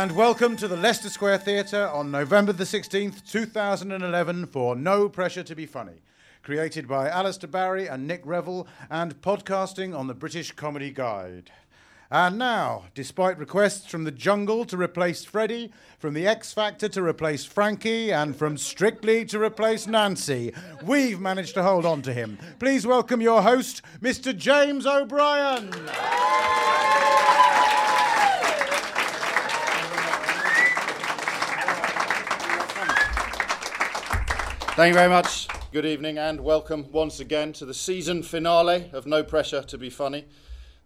And welcome to the Leicester Square Theatre on November the 16th, 2011, for No Pressure to Be Funny. Created by Alistair Barry and Nick Revell, and podcasting on the British Comedy Guide. And now, despite requests from the Jungle to replace Freddie, from the X Factor to replace Frankie, and from Strictly to replace Nancy, we've managed to hold on to him. Please welcome your host, Mr. James O'Brien. Thank you very much. Good evening and welcome once again to the season finale of No Pressure to Be Funny,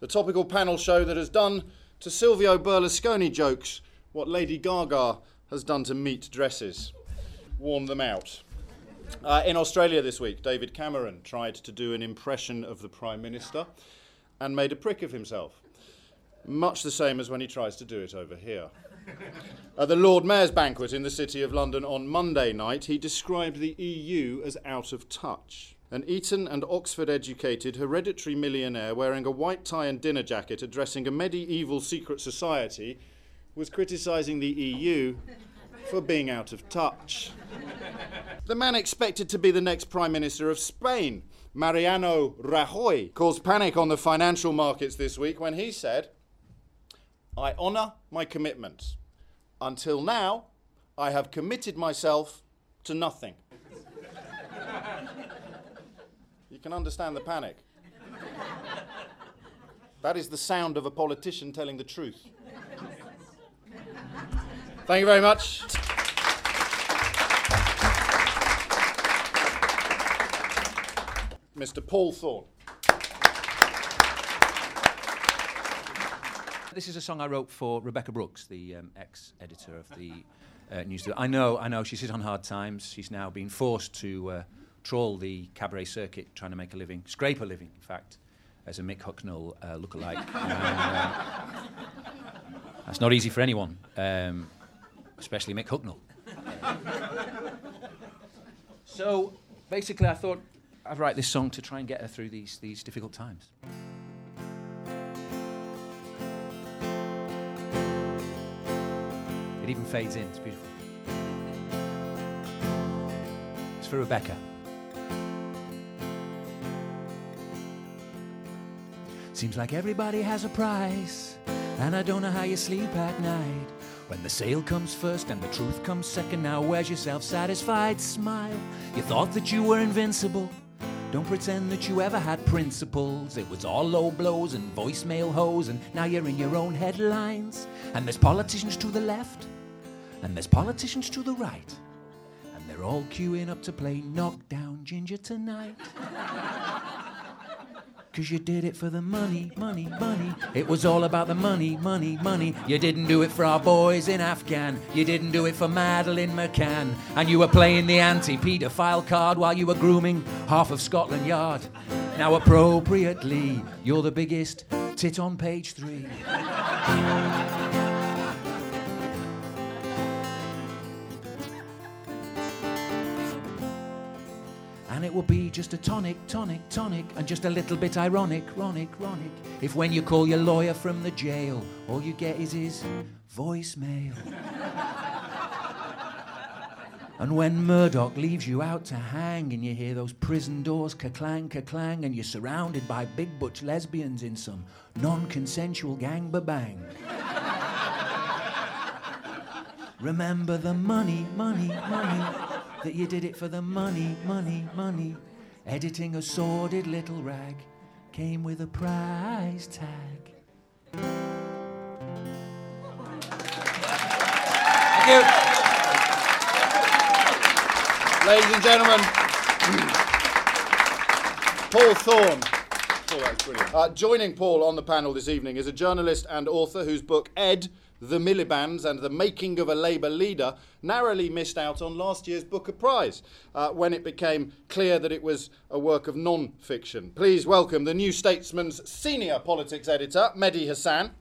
the topical panel show that has done to Silvio Berlusconi jokes what Lady Gaga has done to meat dresses. Worn them out. Uh, in Australia this week, David Cameron tried to do an impression of the Prime Minister and made a prick of himself. Much the same as when he tries to do it over here. At the Lord Mayor's banquet in the City of London on Monday night, he described the EU as out of touch. An Eton and Oxford educated hereditary millionaire wearing a white tie and dinner jacket addressing a medieval secret society was criticising the EU for being out of touch. The man expected to be the next Prime Minister of Spain, Mariano Rajoy, caused panic on the financial markets this week when he said, I honour my commitments. Until now, I have committed myself to nothing. you can understand the panic. That is the sound of a politician telling the truth. Thank you very much. Mr. Paul Thorne. This is a song I wrote for Rebekah Brooks, the um, ex-editor of the uh, news. I know, I know, she's on hard times. She's now been forced to uh, trawl the cabaret circuit, trying to make a living, scrape a living, in fact, as a Mick Hucknall uh, lookalike. uh, that's not easy for anyone, um, especially Mick Hucknall. so basically, I thought I'd write this song to try and get her through these these difficult times. It even fades in. It's beautiful. It's for Rebekah. Seems like everybody has a price, and I don't know how you sleep at night. When the sale comes first and the truth comes second, now where's your self satisfied smile? You thought that you were invincible. Don't pretend that you ever had principles. It was all low blows and voicemail hoes, and now you're in your own headlines. And there's politicians to the left, and there's politicians to the right, and they're all queuing up to play Knockdown Ginger tonight. Cause you did it for the money, money, money. It was all about the money, money, money. You didn't do it for our boys in Afghan. You didn't do it for Madeleine McCann. And you were playing the anti paedophile card while you were grooming half of Scotland Yard. Now, appropriately, you're the biggest tit on page three. And it will be just a tonic, tonic, tonic, and just a little bit ironic, ronic, ronic. If when you call your lawyer from the jail, all you get is his voicemail. and when Murdoch leaves you out to hang, and you hear those prison doors ka-clang, ka-clang, and you're surrounded by big butch lesbians in some non-consensual gang bang. Remember the money, money, money that you did it for the money, money, money. Editing a sordid little rag came with a price tag. Thank you. Ladies and gentlemen, Paul Thorne. Oh, that's brilliant. Uh, joining Paul on the panel this evening is a journalist and author whose book Ed, The Miliband's and the Making of a Labour Leader narrowly missed out on last year's Booker Prize uh, when it became clear that it was a work of non fiction. Please welcome the New Statesman's senior politics editor, Mehdi Hasan.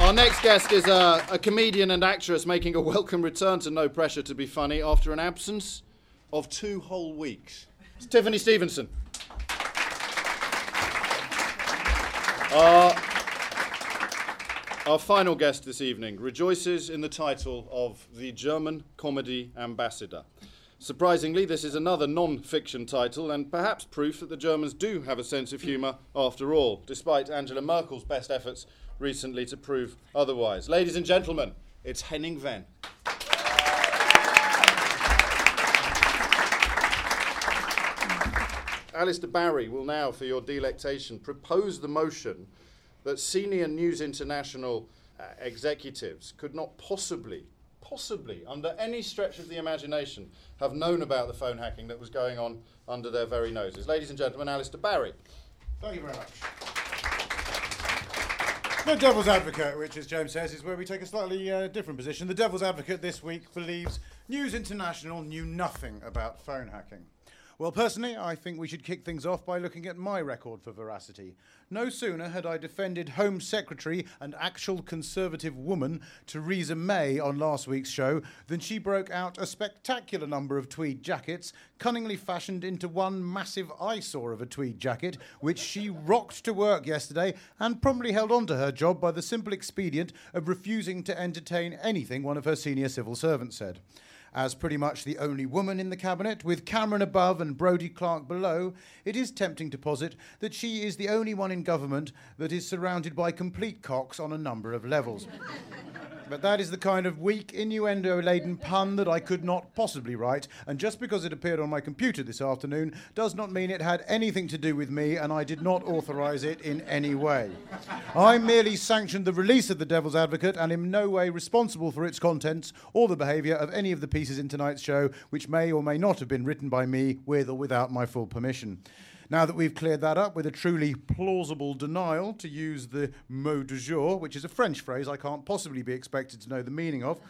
Our next guest is a, a comedian and actress making a welcome return to No Pressure to Be Funny after an absence of two whole weeks. It's Tiffany Stevenson. Our, our final guest this evening rejoices in the title of the German Comedy Ambassador. Surprisingly, this is another non fiction title and perhaps proof that the Germans do have a sense of humour after all, despite Angela Merkel's best efforts recently to prove otherwise. Ladies and gentlemen, it's Henning Wehn. Alistair Barry will now, for your delectation, propose the motion that senior News International uh, executives could not possibly, possibly, under any stretch of the imagination, have known about the phone hacking that was going on under their very noses. Ladies and gentlemen, Alistair Barry. Thank you very much. The Devil's Advocate, which, as James says, is where we take a slightly uh, different position. The Devil's Advocate this week believes News International knew nothing about phone hacking. Well, personally, I think we should kick things off by looking at my record for veracity. No sooner had I defended Home Secretary and actual Conservative woman Theresa May on last week's show than she broke out a spectacular number of tweed jackets, cunningly fashioned into one massive eyesore of a tweed jacket, which she rocked to work yesterday and promptly held on to her job by the simple expedient of refusing to entertain anything one of her senior civil servants said. As pretty much the only woman in the cabinet, with Cameron above and Brodie Clark below, it is tempting to posit that she is the only one in government that is surrounded by complete cocks on a number of levels. But that is the kind of weak, innuendo laden pun that I could not possibly write, and just because it appeared on my computer this afternoon does not mean it had anything to do with me, and I did not authorise it in any way. I merely sanctioned the release of The Devil's Advocate and am no way responsible for its contents or the behaviour of any of the pieces in tonight's show, which may or may not have been written by me with or without my full permission. Now that we've cleared that up with a truly plausible denial, to use the mot du jour, which is a French phrase I can't possibly be expected to know the meaning of,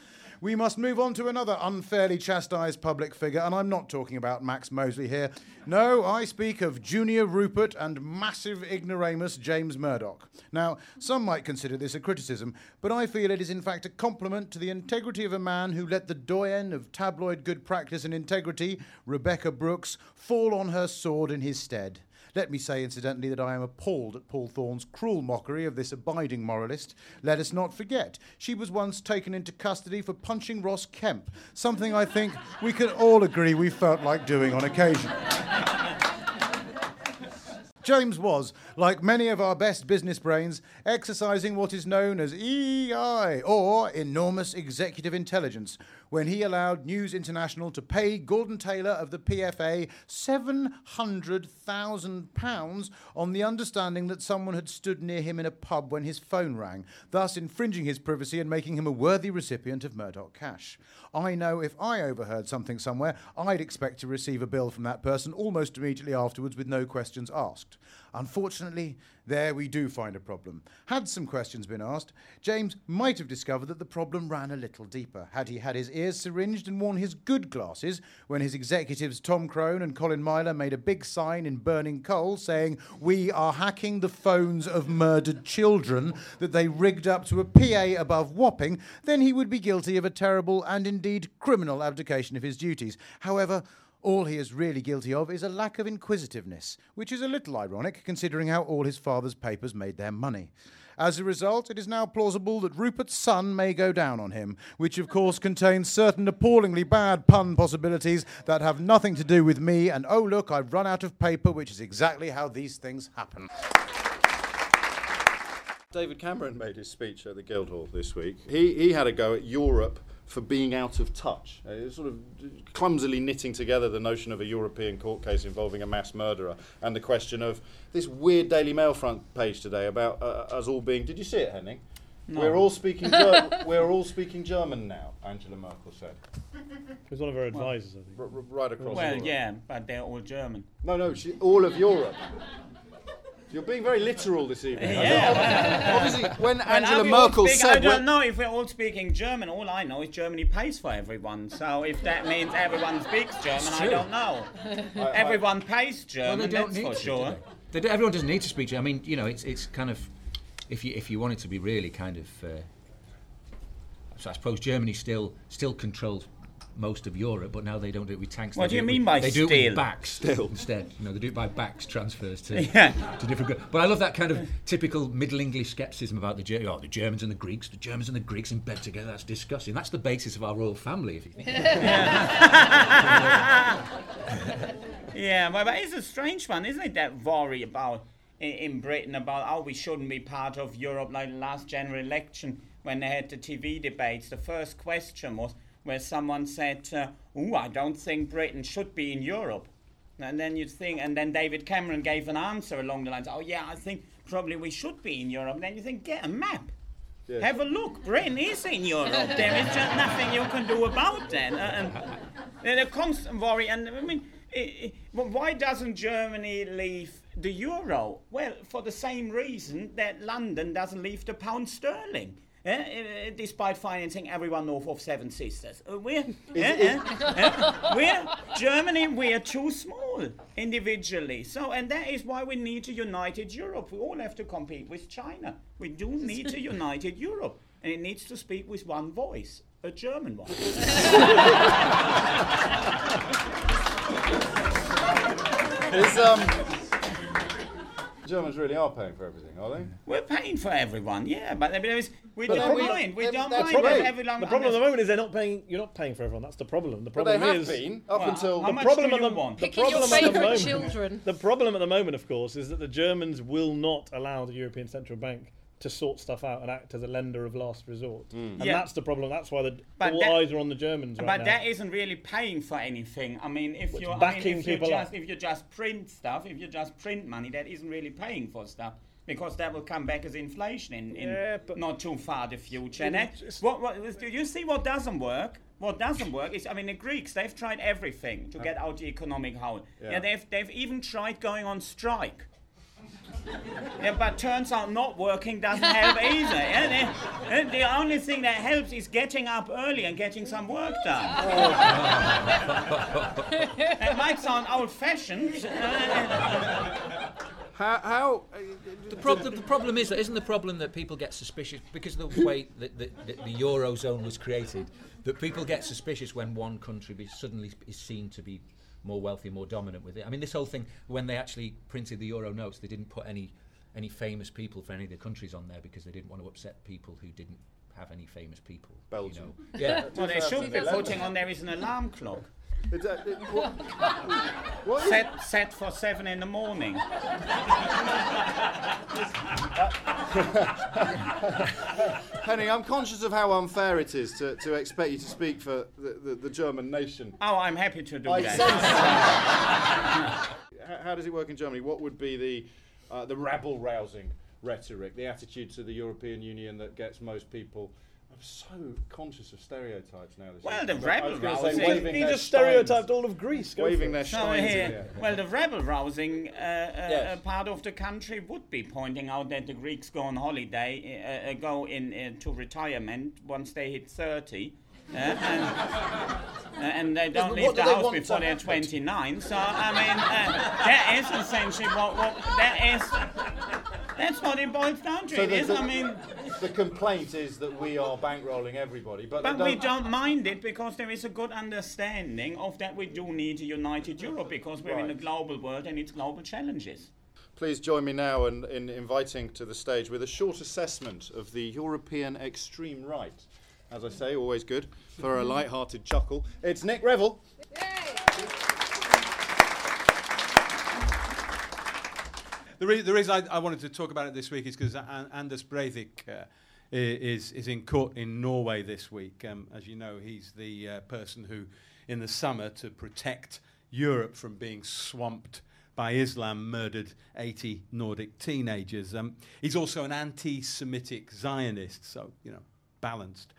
we must move on to another unfairly chastised public figure, and I'm not talking about Max Mosley here. No, I speak of Junior Rupert and massive ignoramus James Murdoch. Now, some might consider this a criticism, but I feel it is in fact a compliment to the integrity of a man who let the doyen of tabloid good practice and integrity, Rebekah Brooks, fall on her sword in his stead. Let me say, incidentally, that I am appalled at Paul Thorne's cruel mockery of this abiding moralist. Let us not forget, she was once taken into custody for punching Ross Kemp, something I think we can all agree we felt like doing on occasion. James was, like many of our best business brains, exercising what is known as EI, or enormous executive intelligence, when he allowed News International to pay Gordon Taylor of the PFA £700,000 on the understanding that someone had stood near him in a pub when his phone rang, thus infringing his privacy and making him a worthy recipient of Murdoch cash. I know if I overheard something somewhere, I'd expect to receive a bill from that person almost immediately afterwards with no questions asked. Unfortunately, there we do find a problem. Had some questions been asked, James might have discovered that the problem ran a little deeper. Had he had his ears syringed and worn his good glasses when his executives Tom Crone and Colin Myler made a big sign in burning coal saying, We are hacking the phones of murdered children that they rigged up to a PA above Wapping, then he would be guilty of a terrible and indeed criminal abdication of his duties. However, all he is really guilty of is a lack of inquisitiveness, which is a little ironic considering how all his father's papers made their money. As a result, it is now plausible that Rupert's son may go down on him, which of course contains certain appallingly bad pun possibilities that have nothing to do with me, and oh look, I've run out of paper, which is exactly how these things happen. David Cameron made his speech at the Guildhall this week. He, he had a go at Europe for being out of touch. Uh, sort of clumsily knitting together the notion of a European court case involving a mass murderer and the question of this weird Daily Mail front page today about uh, us all being. Did you see it, Henning? No. We're all speaking. Ger- we're all speaking German now. Angela Merkel said. It was one of her advisors, I think. R- r- right across. Well, Europe. yeah, but they're all German. No, no, she, all of Europe. You're being very literal this evening. Yeah. Obviously, when Well, Angela are Merkel speak- said, I don't know if we're all speaking German. All I know is Germany pays for everyone. So if that means everyone speaks German, I don't know. everyone pays Well, German, they don't that's need for to, do sure. they? They do- everyone doesn't need to speak German. I mean, you know, it's it's kind of if you if you want it to be really kind of. Uh, so I suppose Germany still still controls most of Europe, but now they don't do it with tanks. What they do you it mean with, by They do it still? with backs still instead. You know, they do it by backs transfers to, Yeah. to different. gr- But I love that kind of typical Middle English skepticism about the Ger- oh, the Germans and the Greeks. The Germans and the Greeks in bed together. That's disgusting. That's the basis of our royal family. If you think. Yeah, well, but it's a strange one, isn't it? That worry about in, in Britain about oh we shouldn't be part of Europe like the last general election when they had the TV debates. The first question was where someone said, uh, "Oh, I don't think Britain should be in Europe." And then you'd think, and then David Cameron gave an answer along the lines, "Oh yeah, I think probably we should be in Europe." And then you think, get a map. Have a look. Britain is in Europe. there is just nothing you can do about that. Uh, and and a constant worry. And I mean, i i well, why doesn't Germany leave the euro? Well, for the same reason that London doesn't leave the pound sterling. Eh, uh, despite financing everyone north of Seven Sisters, uh, we're, eh, eh, eh, we're Germany. We're too small individually. So, and that is why we need a united Europe. We all have to compete with China. We do need a united Europe, and it needs to speak with one voice, a German one. Is, um, Germans really are paying for everything, are they? We're paying for everyone, yeah, but there is, we But don't we- mind. We that- don't that's mind right. that everyone. The problem at the moment is they're not paying. You're not paying for everyone. That's the problem. The But they problem have is been up Well, until the problem at the, want? the Picking your problem at the favourite moment. children. The problem at the moment, of course, is that the Germans will not allow the European Central Bank to sort stuff out and act as a lender of last resort, mm. and Yeah. that's the problem. That's why the, But all that- eyes are on the Germans right But now. that isn't really paying for anything. I mean, if Well, you it's I backing mean, if you people just up. if you just print stuff, if you just print money, that isn't really paying for stuff because that will come back as inflation in, in Yeah, not too far the future. And that, what, what do you see? What doesn't work? What doesn't work is, I mean, the Greeks they've tried everything to get out the economic hole. Yeah, Yeah. they've they've even tried going on strike. Yeah, but turns out not working doesn't help either. Yeah, they- uh, the only thing that helps is getting up early and getting some work done. it might sound old-fashioned. uh, How? how uh, The, prob- the, the problem is that isn't the problem that people get suspicious because of the way that the, the, the eurozone was created. That people get suspicious when one country be, suddenly is seen to be more wealthy, more dominant with it. I mean, this whole thing when they actually printed the euro notes, they didn't put any any famous people for any of the countries on there because they didn't want to upset people who didn't have any famous people. Belgium. You know? Yeah. well, they should be 2011. putting on there is an alarm clock. It's, uh, it- what, what Set, set for seven in the morning. Henning, I'm conscious of how unfair it is to, to expect you to speak for the, the, the German nation. Oh, I'm happy to do I that. how, how does it work in Germany? What would be the uh, the rabble rousing rhetoric, the attitude to the European Union that gets most people? I'm so conscious of stereotypes now. This Well, evening. the But I was rabble say rousing. He just stereotyped all of Greece. Go waving their it. So steins here, air. well, the rebel rousing uh, uh, Yes. uh, part of the country would be pointing out that the Greeks go on holiday, uh, uh, go in uh, to retirement once they hit 30. uh, and, uh, and they don't but leave the house before they're 29. So I mean, uh, that is essentially what, what that is. That's what it boils down to. So it the, is. the- I mean, the complaint is that we are bankrolling everybody, but, but they we don't mind it because there is a good understanding of that we do need a united Europe because we're in a global world and it's global challenges. Please join me now in, in inviting to the stage with a short assessment of the European extreme right. As I say, always good for a light-hearted chuckle. It's Nick Revell. The, re- the reason I, I wanted to talk about it this week is because An- Anders Breivik uh, is, is in court in Norway this week. Um, as you know, he's the uh, person who, in the summer, to protect Europe from being swamped by Islam, murdered 80 Nordic teenagers. Um, he's also an anti Semitic Zionist, so, you know, balanced.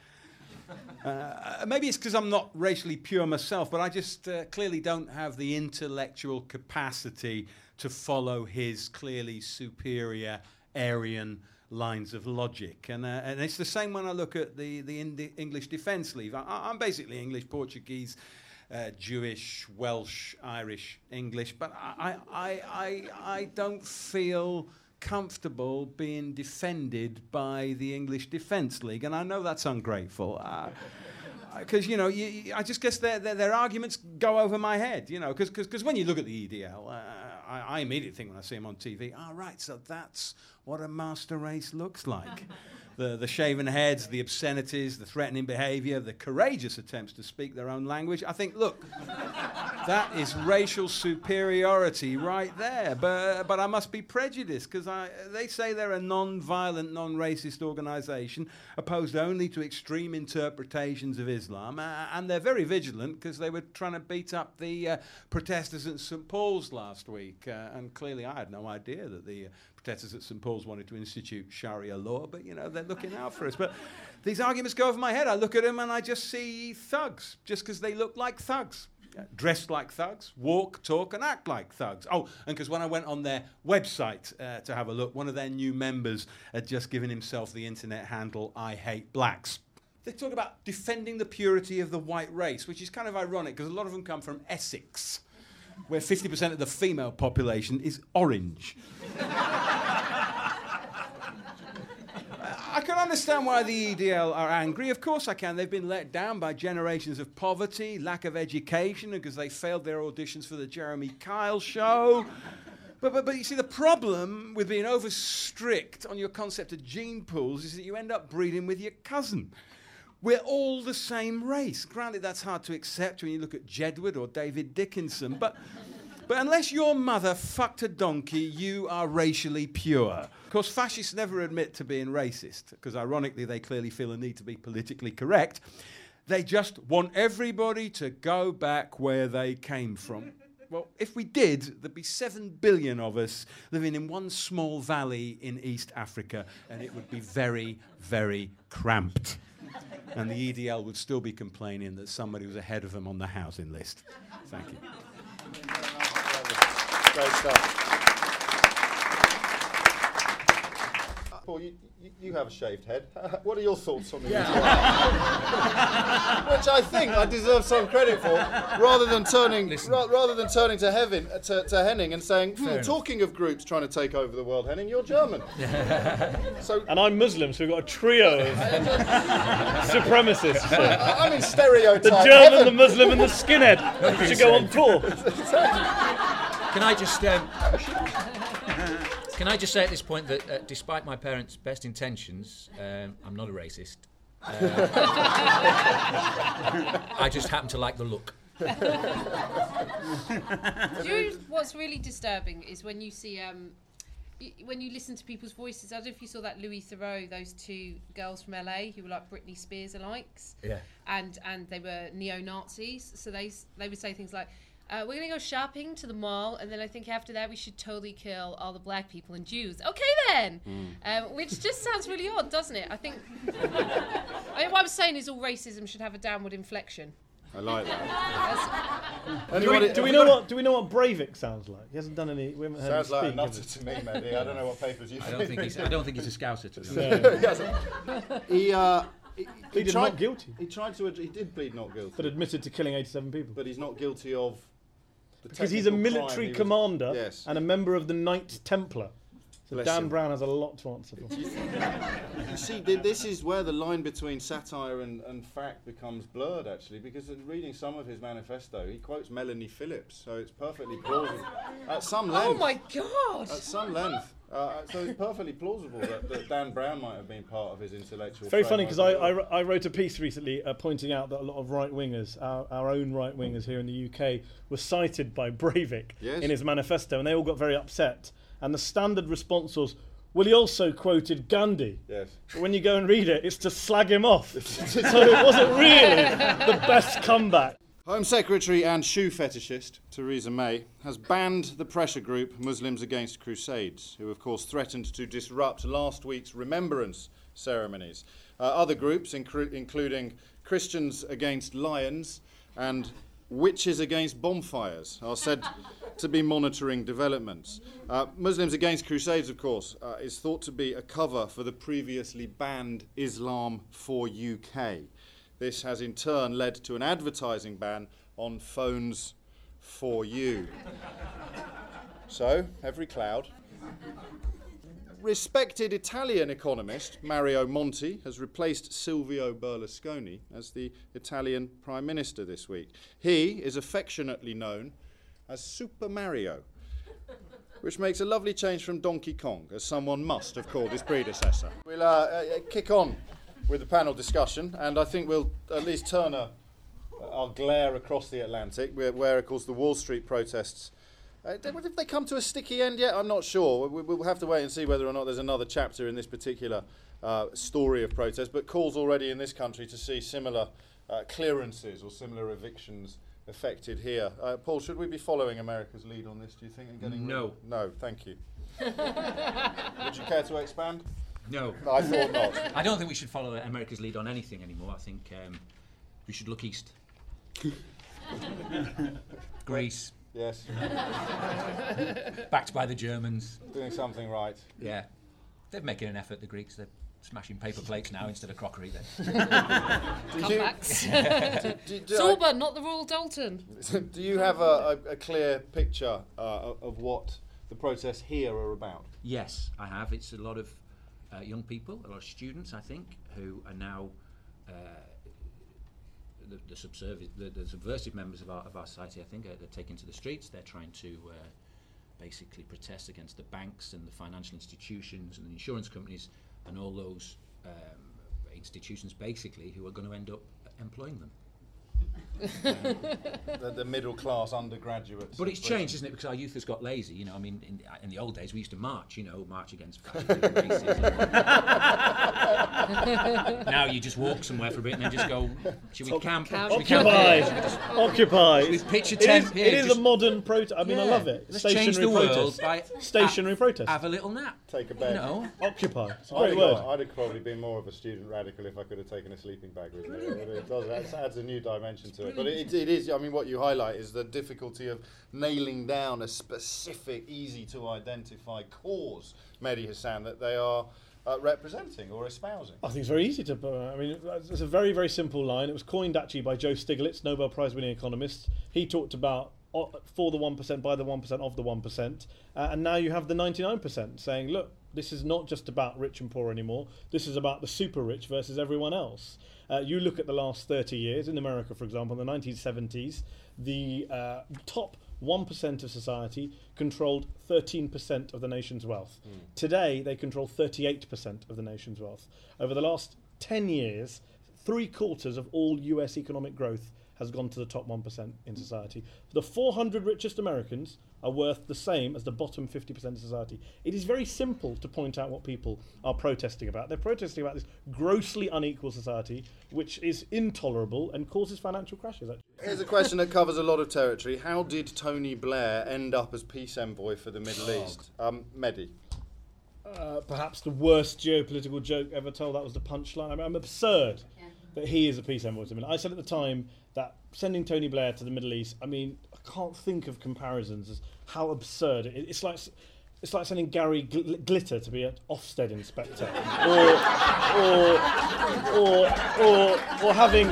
Uh, maybe it's because I'm not racially pure myself, but I just uh, clearly don't have the intellectual capacity to follow his clearly superior Aryan lines of logic. And, uh, and it's the same when I look at the, the Indi- English Defence League. I, I'm basically English, Portuguese, uh, Jewish, Welsh, Irish, English, but I, I, I, I don't feel comfortable being defended by the English Defence League, and I know that's ungrateful. Uh, because you know, you- I just guess their, their their arguments go over my head, you know, because when you look at the EDL, uh, I, I immediately think when I see them on TV, all ah, right, so that's what a master race looks like. The, the shaven heads, the obscenities, the threatening behaviour, the courageous attempts to speak their own language. I think, look, that is racial superiority right there. But, but I must be prejudiced because they say they're a non violent, non racist organisation opposed only to extreme interpretations of Islam. Uh, and they're very vigilant because they were trying to beat up the uh, protesters at St Paul's last week. Uh, and clearly, I had no idea that the uh, protesters at St Paul's wanted to institute Sharia law, but you know, they're looking out for us. But these arguments go over my head. I look at them and I just see thugs, just because they look like thugs. Dressed like thugs, walk, talk, and act like thugs. Oh, and because when I went on their website uh, to have a look, one of their new members had just given himself the internet handle I Hate Blacks. They talk about defending the purity of the white race, which is kind of ironic because a lot of them come from Essex, where 50% of the female population is orange. I can understand why the EDL are angry. Of course I can. They've been let down by generations of poverty, lack of education, because they failed their auditions for the Jeremy Kyle show. But, but, but you see, the problem with being over strict on your concept of gene pools is that you end up breeding with your cousin. We're all the same race. Granted, that's hard to accept when you look at Jedward or David Dickinson, but, but unless your mother fucked a donkey, you are racially pure. Of course, fascists never admit to being racist, because ironically, they clearly feel a need to be politically correct. They just want everybody to go back where they came from. Well, if we did, there'd be seven billion of us living in one small valley in East Africa, and it would be very, very cramped. And the EDL would still be complaining that somebody was ahead of them on the housing list. Thank you. Great stuff. Paul, you, you, you have a shaved head. what are your thoughts on the EDL? Which I think I deserve some credit for, rather than turning ra- rather than turning to, Hevin, uh, to, to Henning and saying, hmm, talking of groups trying to take over the world, Henning, you're German. so And I'm Muslim, so we've got a trio of supremacists. I- I'm in stereotype. The German, Heaven- the Muslim, and the skinhead should go on tour. Can I just um, can I just say at this point that uh, despite my parents' best intentions, um, I'm not a racist. Uh, I just happen to like the look. You what's really disturbing is when you see um, when you listen to people's voices. I don't know if you saw that Louis Theroux, those two girls from LA who were like Britney Spears alikes, Yeah. and and they were neo Nazis. So they they would say things like. Uh, we're gonna go shopping to the mall, and then I think after that we should totally kill all the black people and Jews. Okay then, um, which just sounds really odd, doesn't it? I think. I mean, what I'm saying is all racism should have a downward inflection. I like that. Do we, do we know what do we know what Breivik sounds like? He hasn't done any. We haven't heard Sounds him like a speak. nutter to me, maybe. I don't know what papers you I don't think he's I don't think he's a scouser to be honest. He, uh, he, he Pleaded tried, not guilty. He tried to. ad- He did plead not guilty, but admitted to killing 87 people. but he's not guilty of. The because he's a military he was- commander Yes. and a member of the Knights Templar. So Bless Dan him. Brown has a lot to answer for. You see, this is where the line between satire and, and fact becomes blurred, actually, because in reading some of his manifesto, he quotes Melanie Phillips, so it's perfectly plausible. At some oh length. oh my god! At some length. Uh, so it's perfectly plausible that, that Dan Brown might have been part of his intellectual. Very funny because I, I, as well. wr- I wrote a piece recently uh, pointing out that a lot of right wingers, our, our own right wingers here in the UK, were cited by Breivik Yes. in his manifesto, and they all got very upset. And the standard response was, "Well, he also quoted Gandhi." Yes. But when you go and read it, it's to slag him off. so it wasn't really the best comeback. Home Secretary and shoe fetishist Theresa May has banned the pressure group Muslims Against Crusades, who of course threatened to disrupt last week's remembrance ceremonies. Uh, other groups, incru- including Christians Against Lions and Witches Against Bonfires, are said to be monitoring developments. Uh, Muslims Against Crusades, of course, uh, is thought to be a cover for the previously banned Islam for UK. This has in turn led to an advertising ban on phones for you. so, every cloud. respected Italian economist Mario Monti has replaced Silvio Berlusconi as the Italian Prime Minister this week. He is affectionately known as Super Mario, which makes a lovely change from Donkey Kong, as someone must have called his predecessor. We'll uh, uh, kick on with the panel discussion, and I think we'll at least turn a, our glare across the Atlantic, where, where, of course, the Wall Street protests. Uh, have they come to a sticky end yet? I'm not sure. We, we'll have to wait and see whether or not there's another chapter in this particular uh, story of protest. But calls already in this country to see similar uh, clearances or similar evictions affected here. Uh, Paul, should we be following America's lead on this, do you think? And getting no. No, thank you. Would you care to expand? No. I thought not. I don't think we should follow America's lead on anything anymore. I think um, we should look east. Greece. Yes. Backed by the Germans. Doing something right. Yeah. They're making an effort, the Greeks. They're smashing paper plates now instead of crockery. Comebacks. do, do, not the Royal Doulton. do you have a, a, a clear picture uh, of what the protests here are about? Yes, I have. It's a lot of uh, young people, a lot of students, I think, who are now uh, the, the, the, the, subversive members of our, of our society, I think, are, they're taking to the streets. They're trying to uh, basically protest against the banks and the financial institutions and the insurance companies and all those um, institutions, basically, who are going to end up employing them the, the, middle class undergraduates. But it's changed, isn't it? Because our youth has got lazy. You know, I mean, in, in the old days we used to march. You know, march against now you just walk somewhere for a bit and then just go. Should we camp? camp. Occupy. Occupy. With pitch a tent. It is, it is a modern protest. I mean, yeah. I love it. Let's Stationary protest. Stationary protest. Have a little nap. Take a bed. You know. Occupy. It's a great I'd, word. I'd have probably been more of a student radical if I could have taken a sleeping bag with me. It, does, it adds a new dimension to it. But it, it is. I mean, what you highlight is the difficulty of nailing down a specific, easy to identify cause, Mehdi Hasan, that they are. Uh, representing or espousing? I think it's very easy to. Uh, I mean, it's a very, very simple line. It was coined actually by Joe Stiglitz, Nobel Prize winning economist. He talked about uh, for the 1%, by the 1%, of the 1%. Uh, and now you have the 99% saying, look, this is not just about rich and poor anymore. This is about the super rich versus everyone else. Uh, you look at the last 30 years in America, for example, in the 1970s, the uh, top 1% of society controlled 13% of the nation's wealth. Mm. Today, they control 38% of the nation's wealth. Over the last 10 years, three quarters of all US economic growth has gone to the top 1% in society. The 400 richest Americans are worth the same as the bottom 50% of society. It is very simple to point out what people are protesting about. They're protesting about this grossly unequal society, which is intolerable and causes financial crashes. Actually. Here's a question that covers a lot of territory. How did Tony Blair end up as peace envoy for the Middle East? Um, Mehdi. Uh, perhaps the worst geopolitical joke ever told. That was the punchline. I mean, I'm absurd yeah. that he is a peace envoy. I mean, I said at the time that sending Tony Blair to the Middle East. I mean, I can't think of comparisons as how absurd it. It's like it's like sending Gary Gl- Glitter to be an Ofsted inspector, or, or, or, or, or having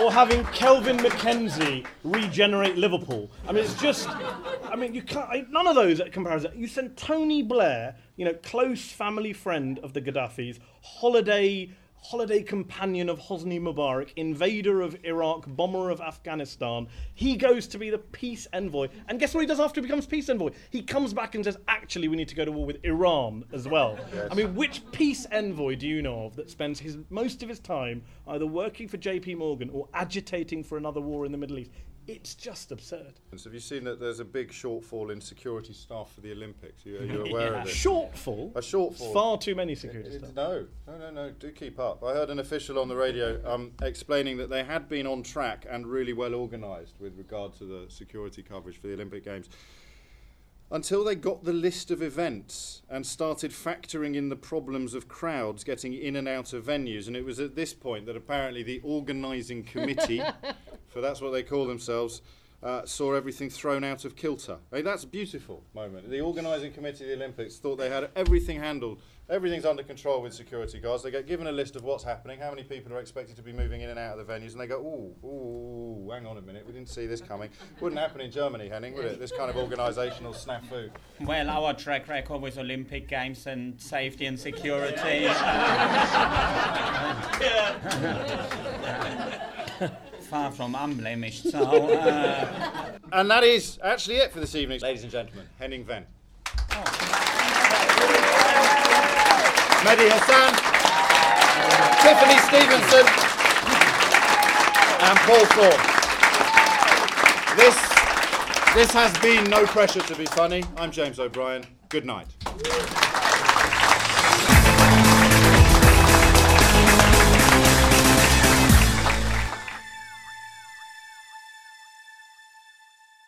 or having Kelvin MacKenzie regenerate Liverpool. I mean, it's just. I mean, you can't. None of those comparisons. You send Tony Blair, you know, close family friend of the Gaddafis, holiday holiday companion of Hosni Mubarak, invader of Iraq, bomber of Afghanistan. He goes to be the peace envoy. And guess what he does after he becomes peace envoy? He comes back and says, actually, we need to go to war with Iran as well. Yes. I mean, which peace envoy do you know of that spends his most of his time either working for JP Morgan or agitating for another war in the Middle East? It's just absurd. So have you seen that there's a big shortfall in security staff for the Olympics? You, are you, aware yeah. of it? A shortfall? A shortfall. Far too many security it, staff. No, no, no, no. Do keep up. I heard an official on the radio um, explaining that they had been on track and really well organised with regard to the security coverage for the Olympic Games until they got the list of events and started factoring in the problems of crowds getting in and out of venues. And it was at this point that apparently the organising committee, for that's what they call themselves, uh, saw everything thrown out of kilter. I mean, that's a beautiful moment. The organising committee of the Olympics thought they had everything handled Everything's under control with security guards. They get given a list of what's happening, how many people are expected to be moving in and out of the venues, and they go, ooh, ooh, hang on a minute, we didn't see this coming. Wouldn't happen in Germany, Henning, would it? This kind of organisational snafu. Well, our track record with Olympic Games and safety and security. Far from unblemished, so. Uh, And that is actually it for this evening, ladies and gentlemen. Henning Wehn. Mehdi Hasan, Tiffany Stevenson, and Paul Thorne. This, has been No Pressure to Be Funny. I'm James O'Brien. Good night.